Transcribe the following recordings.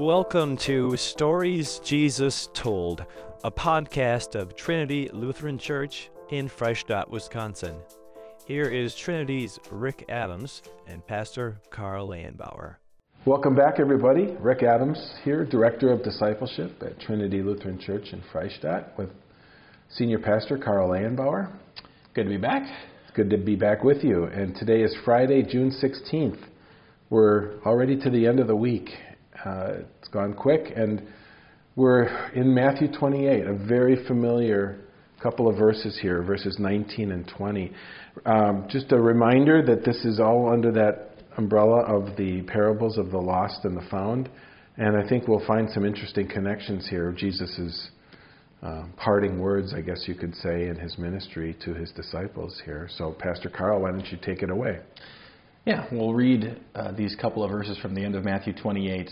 Welcome to Stories Jesus Told, a podcast of Trinity Lutheran Church in Freistadt, Wisconsin. Here is Trinity's Rick Adams and Pastor Carl Landbauer. Welcome back, everybody. Rick Adams here, Director of Discipleship at Trinity Lutheran Church in Freistadt with Senior Pastor Carl Landbauer. Good to be back. It's good to be back with you. And today is Friday, June 16th. We're already to the end of the week. Uh, it's gone quick, and we're in Matthew 28, a very familiar couple of verses here, verses 19 and 20. Um, just a reminder that this is all under that umbrella of the parables of the lost and the found. And I think we'll find some interesting connections here of Jesus' uh, parting words, I guess you could say, in his ministry to his disciples here. So, Pastor Carl, why don't you take it away? Yeah, we'll read uh, these couple of verses from the end of Matthew 28.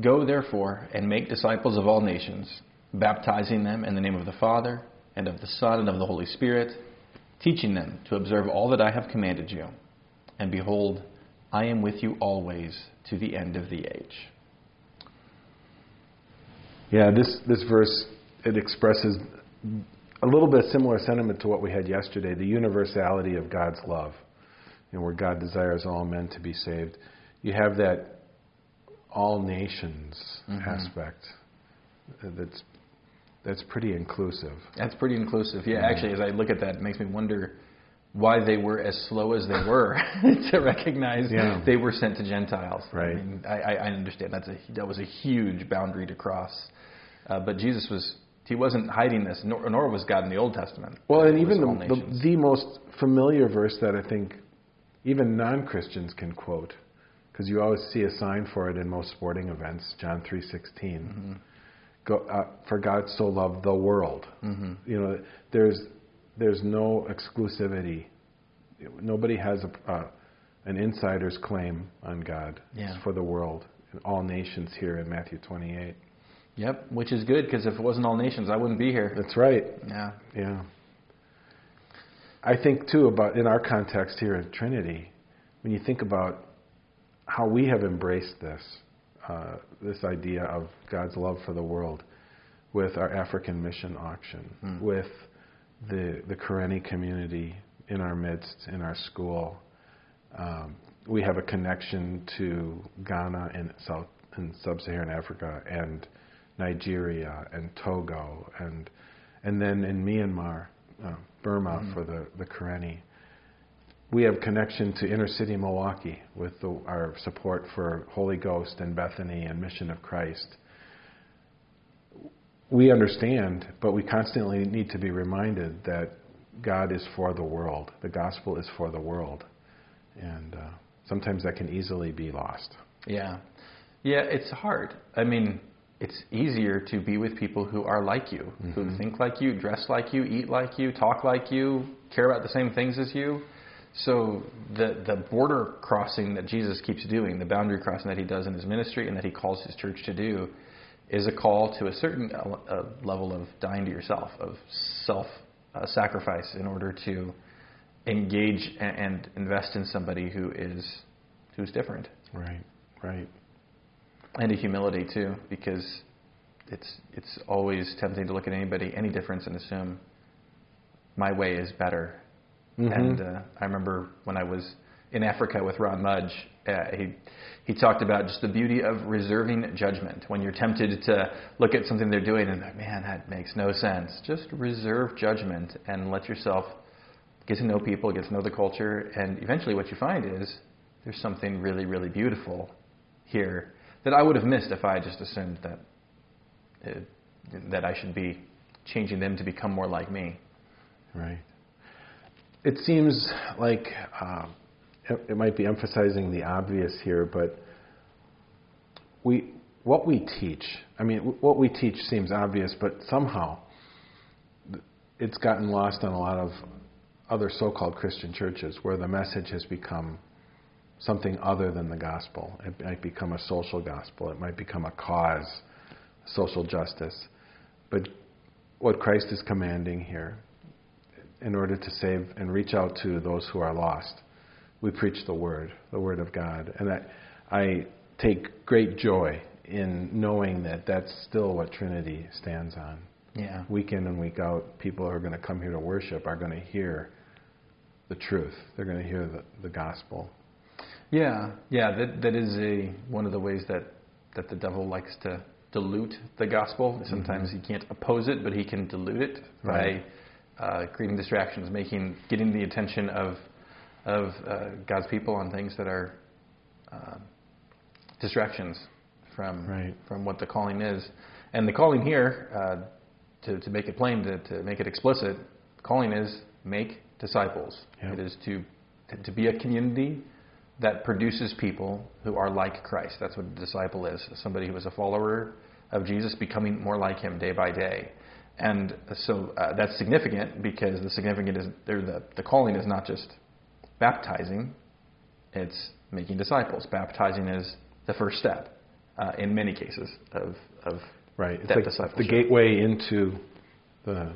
Go, therefore, and make disciples of all nations, baptizing them in the name of the Father, and of the Son, and of the Holy Spirit, teaching them to observe all that I have commanded you. And behold, I am with you always to the end of the age. Yeah, this, this verse, it expresses a little bit similar sentiment to what we had yesterday the universality of God's love, know, where God desires all men to be saved. You have that all nations mm-hmm. aspect that's, that's pretty inclusive. That's pretty inclusive. Yeah, mm-hmm. actually, as I look at that, it makes me wonder why they were as slow as they were to recognize yeah. they were sent to Gentiles. Right. I, mean, I, I understand that's a, that was a huge boundary to cross, uh, but Jesus was he wasn't hiding this, nor, nor, was God in the Old Testament. Well, and even the, the, the most familiar verse that I think even non Christians can quote, because you always see a sign for it in most sporting events, John three sixteen. Mm-hmm. Go, uh, for God so loved the world. Mm-hmm. You know, there's there's no exclusivity. Nobody has a, uh, an insider's claim on God. Yeah. It's for the world, all nations here in Matthew 28. Yep, which is good because if it wasn't all nations, I wouldn't be here. That's right. Yeah. Yeah. I think too about in our context here at Trinity, when you think about how we have embraced this, uh, this idea of God's love for the world, with our African mission auction, mm. with the, the Karenni community in our midst, in our school. Um, we have a connection to Ghana and South and Sub-Saharan Africa and Nigeria and Togo and and then in Myanmar, uh, Burma mm-hmm. for the the Karenni. We have connection to inner city Milwaukee with the, our support for Holy Ghost and Bethany and Mission of Christ we understand, but we constantly need to be reminded that God is for the world. The gospel is for the world. And uh, sometimes that can easily be lost. Yeah. Yeah, it's hard. I mean, it's easier to be with people who are like you, mm-hmm. who think like you, dress like you, eat like you, talk like you, care about the same things as you. So the the border crossing that Jesus keeps doing, the boundary crossing that he does in his ministry and that he calls his church to do, is a call to a certain uh, level of dying to yourself, of self uh, sacrifice in order to engage and, and invest in somebody who is who's different. Right, right. And a humility too, because it's it's always tempting to look at anybody, any difference, and assume my way is better. Mm-hmm. And uh, I remember when I was in Africa with Ron Mudge, uh, he he talked about just the beauty of reserving judgment. When you're tempted to look at something they're doing and like, man, that makes no sense, just reserve judgment and let yourself get to know people, get to know the culture, and eventually what you find is there's something really, really beautiful here that I would have missed if I had just assumed that uh, that I should be changing them to become more like me. Right. It seems like. Uh, it might be emphasizing the obvious here, but we, what we teach, I mean, what we teach seems obvious, but somehow it's gotten lost on a lot of other so called Christian churches where the message has become something other than the gospel. It might become a social gospel, it might become a cause, social justice. But what Christ is commanding here, in order to save and reach out to those who are lost, we preach the word, the word of God. And I, I take great joy in knowing that that's still what Trinity stands on. Yeah. Week in and week out, people who are going to come here to worship are going to hear the truth. They're going to hear the, the gospel. Yeah, yeah, that that is a one of the ways that that the devil likes to dilute the gospel. Sometimes he can't oppose it, but he can dilute it Right. by uh, creating distractions, making getting the attention of of uh, God's people on things that are uh, distractions from Right. from what the calling is. And the calling here, uh, to to make it plain, to to make it explicit, calling is make disciples. Yep. It is to to be a community that produces people who are like Christ. That's what a disciple is. Somebody who is a follower of Jesus, becoming more like him day by day. And so uh, that's significant because the significant is. The, the calling is not just baptizing; it's making disciples. Baptizing is the first step uh, in many cases of of Right. It's like discipleship. the gateway into the,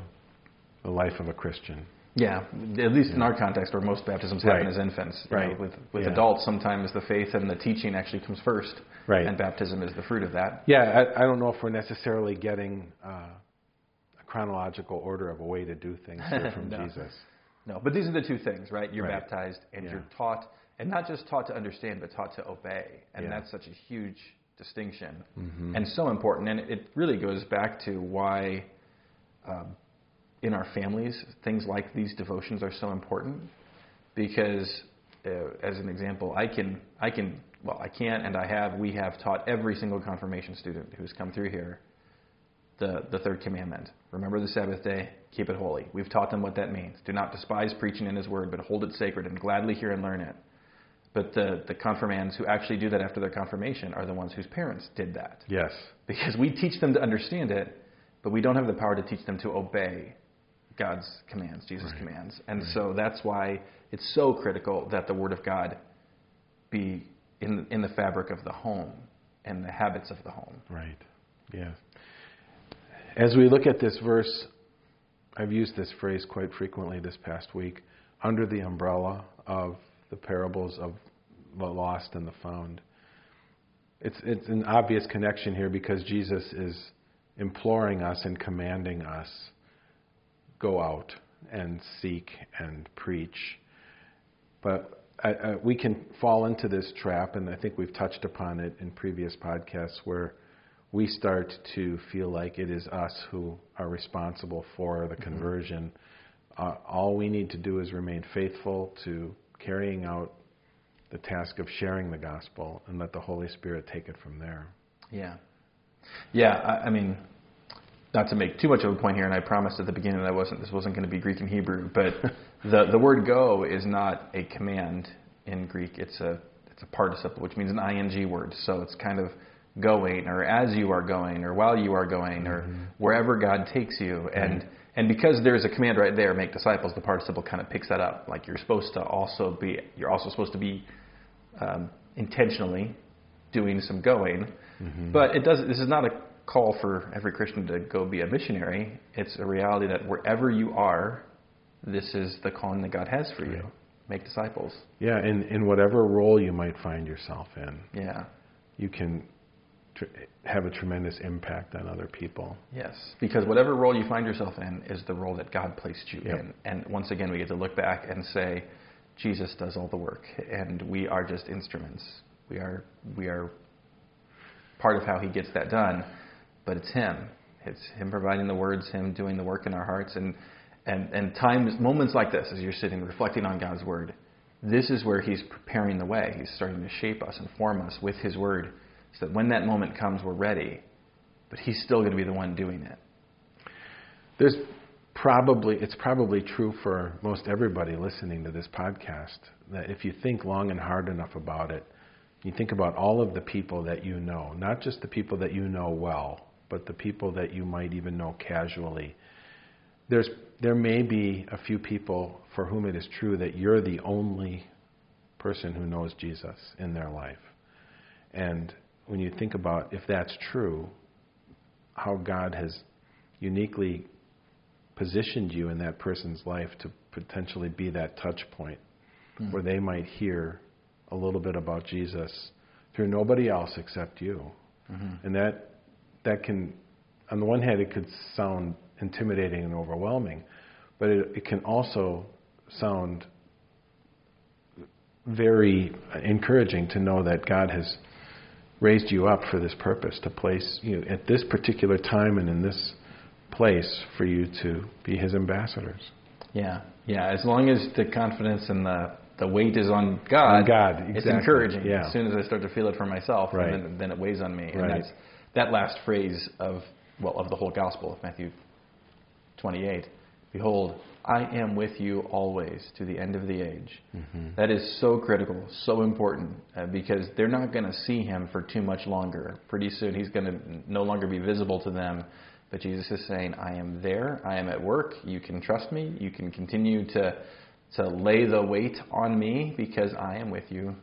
the life of a Christian. Yeah, at least in our context, where most baptisms happen Right. as infants. Right. know, with with Yeah. adults, sometimes the faith and the teaching actually comes first, Right. and baptism is the fruit of that. Yeah, I, I don't know if we're necessarily getting uh, a chronological order of a way to do things from No. Jesus. No, but these are the two things, right? You're Right. baptized and Yeah. you're taught, and not just taught to understand, but taught to obey, and Yeah. that's such a huge distinction Mhm. and so important. And it really goes back to why, um, in our families, things like these devotions are so important. Because, uh, as an example, I can, I can, well, I can't and I have, we have taught every single confirmation student who's come through here the, the third commandment. Remember the Sabbath day, keep it holy. We've taught them what that means. Do not despise preaching in his word, but hold it sacred and gladly hear and learn it. But the, the confirmands who actually do that after their confirmation are the ones whose parents did that. Yes. Because we teach them to understand it, but we don't have the power to teach them to obey God's commands, Jesus' Right. commands. And so that's why it's so critical that the Word of God be in, in the fabric of the home and the habits of the home. Right. Yes. As we look at this verse, I've used this phrase quite frequently this past week under the umbrella of the parables of the lost and the found. It's, it's an obvious connection here because Jesus is imploring us and commanding us go out and seek and preach. But I, I, we can fall into this trap, and I think we've touched upon it in previous podcasts, where we start to feel like it is us who are responsible for the conversion. Uh, all we need to do is remain faithful to carrying out the task of sharing the gospel and let the Holy Spirit take it from there. Yeah. Yeah, I, I mean, not to make too much of a point here, and I promised at the beginning that I wasn't this wasn't going to be Greek and Hebrew, but the the word go is not a command in Greek. It's a it's a participle, which means an ing word. So it's kind of going, or as you are going, or while you are going, or wherever God takes you, and and because there's a command right there, make disciples, the participle kind of picks that up. Like you're supposed to also be, you're also supposed to be um, intentionally doing some going. But it does. This is not a call for every Christian to go be a missionary. It's a reality that wherever you are, this is the calling that God has for you. Make disciples. Yeah, in, in whatever role you might find yourself in, Yeah. you can tr- have a tremendous impact on other people. Yes, because whatever role you find yourself in is the role that God placed you Yep. in. And once again, we get to look back and say, Jesus does all the work, and we are just instruments. We are we are part of how He gets that done, but it's Him. It's Him providing the words, Him doing the work in our hearts, and and and times moments like this, as you're sitting reflecting on God's Word, this is where He's preparing the way. He's starting to shape us and form us with His Word, so that when that moment comes, we're ready. But He's still going to be the one doing it. There's probably it's probably true for most everybody listening to this podcast that if you think long and hard enough about it, you think about all of the people that you know, not just the people that you know well, but the people that you might even know casually. There's there may be a few people for whom it is true that you're the only person who knows Jesus in their life. And when you think about if that's true, how God has uniquely positioned you in that person's life to potentially be that touch point where they might hear a little bit about Jesus through nobody else except you. Mm-hmm. And that that can, on the one hand, it could sound intimidating and overwhelming, but it, it can also sound very encouraging to know that God has raised you up for this purpose to place you know, at this particular time and in this place for you to be His ambassadors. Yeah, yeah. As long as the confidence and the the weight is on God, On God, it's encouraging. yeah. As soon as I start to feel it for myself, Right. then, then it weighs on me. And Right. that's that last phrase of well of the whole gospel of Matthew 28. Behold, I am with you always to the end of the age. Mm-hmm. That is so critical, so important, uh, because they're not going to see him for too much longer. Pretty soon, he's going to no longer be visible to them. But Jesus is saying, I am there, I am at work, you can trust me, you can continue to, to lay the weight on me because I am with you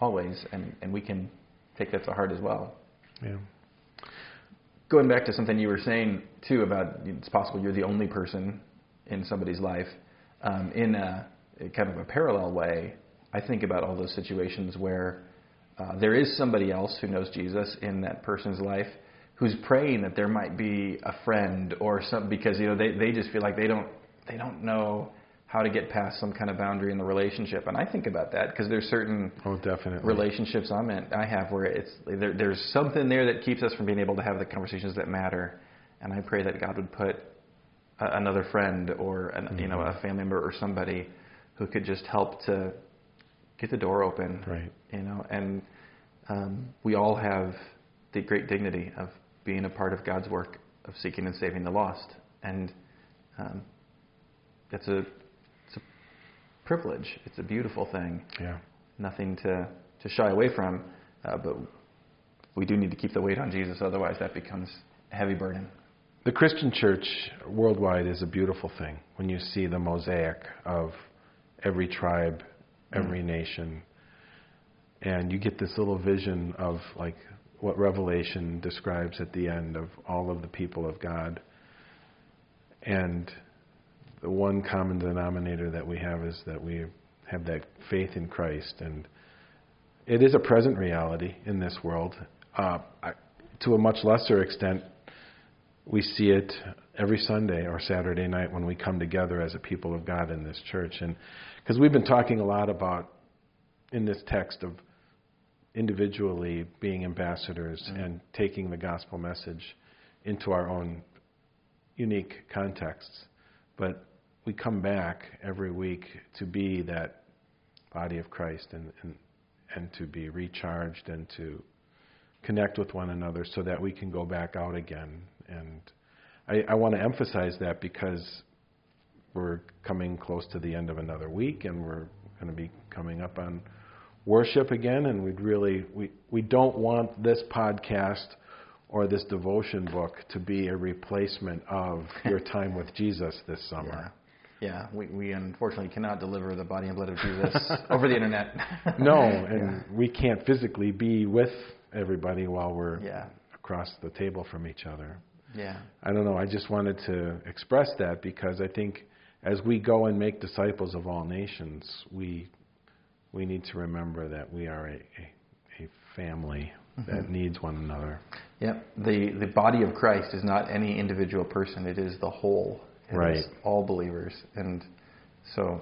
always. And, and we can take that to heart as well Yeah. Going back to something you were saying too about it's possible you're the only person in somebody's life um, in a, kind of a parallel way i think about all those situations where uh, there is somebody else who knows jesus in that person's life who's praying that there might be a friend or some because you know they, they just feel like they don't they don't know how to get past some kind of boundary in the relationship. And i think about that because there's certain Oh, definitely. relationships I'm in, I have where it's there, there's something there that keeps us from being able to have the conversations that matter, and I pray that God would put a, another friend or an, you know a family member or somebody who could just help to get the door open, Right. you know, and um, we all have the great dignity of being a part of God's work of seeking and saving the lost, and um, it's a privilege. It's a beautiful thing Yeah. nothing to, to shy away from, uh, but we do need to keep the weight on Jesus, otherwise that becomes a heavy burden. The Christian church worldwide is a beautiful thing when you see the mosaic of every tribe, every nation, and you get this little vision of like what Revelation describes at the end of all of the people of God. And the one common denominator that we have is that we have that faith in Christ. And it is a present reality in this world. Uh, I, to a much lesser extent, we see it every Sunday or Saturday night when we come together as a people of God in this church. And because we've been talking a lot about in this text of individually being ambassadors and taking the gospel message into our own unique contexts. But we come back every week to be that body of Christ and, and, and to be recharged and to connect with one another so that we can go back out again. And I, I want to emphasize that because we're coming close to the end of another week and we're going to be coming up on worship again and we'd really we, we don't want this podcast or this devotion book to be a replacement of your time with Jesus this summer. Yeah, we, we unfortunately cannot deliver the body and blood of Jesus over the internet. No, and we can't physically be with everybody while we're Yeah. across the table from each other. yeah, I don't know. I just wanted to express that because I think as we go and make disciples of all nations, we we need to remember that we are a, a, a family that needs one another. yeah. The the body of Christ is not any individual person; it is the whole. It Right. all believers, and so,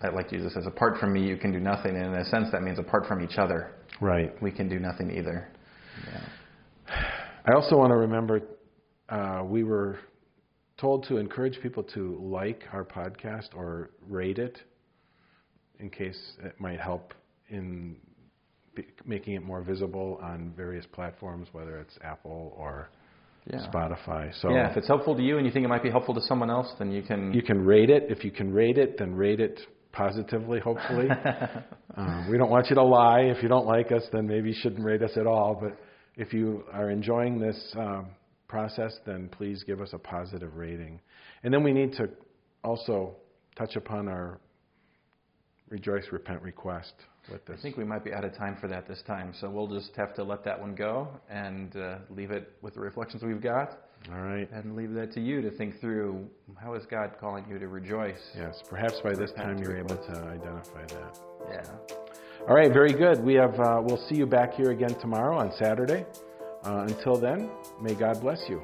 I like Jesus says, "Apart from me, you can do nothing." And in a sense, that means apart from each other, Right. we can do nothing either. Yeah. I also want to remember uh, we were told to encourage people to like our podcast or rate it in case it might help in making it more visible on various platforms, whether it's Apple or Yeah. Spotify. So yeah, if it's helpful to you and you think it might be helpful to someone else, then you can. you can rate it. If you can rate it, then rate it positively, hopefully. um, we don't want you to lie. If you don't like us, then maybe you shouldn't rate us at all. But if you are enjoying this um, process, then please give us a positive rating. And then we need to also touch upon our rejoice, repent request with this. I think we might be out of time for that this time, so we'll just have to let that one go and uh, leave it with the reflections we've got, all right. and leave that to you to think through. How is God calling you to rejoice? Yes. Perhaps by this time you're able to identify that. Yeah. All right, very good. We have. Uh, we'll see you back here again tomorrow on Saturday. Uh, until then, may God bless you.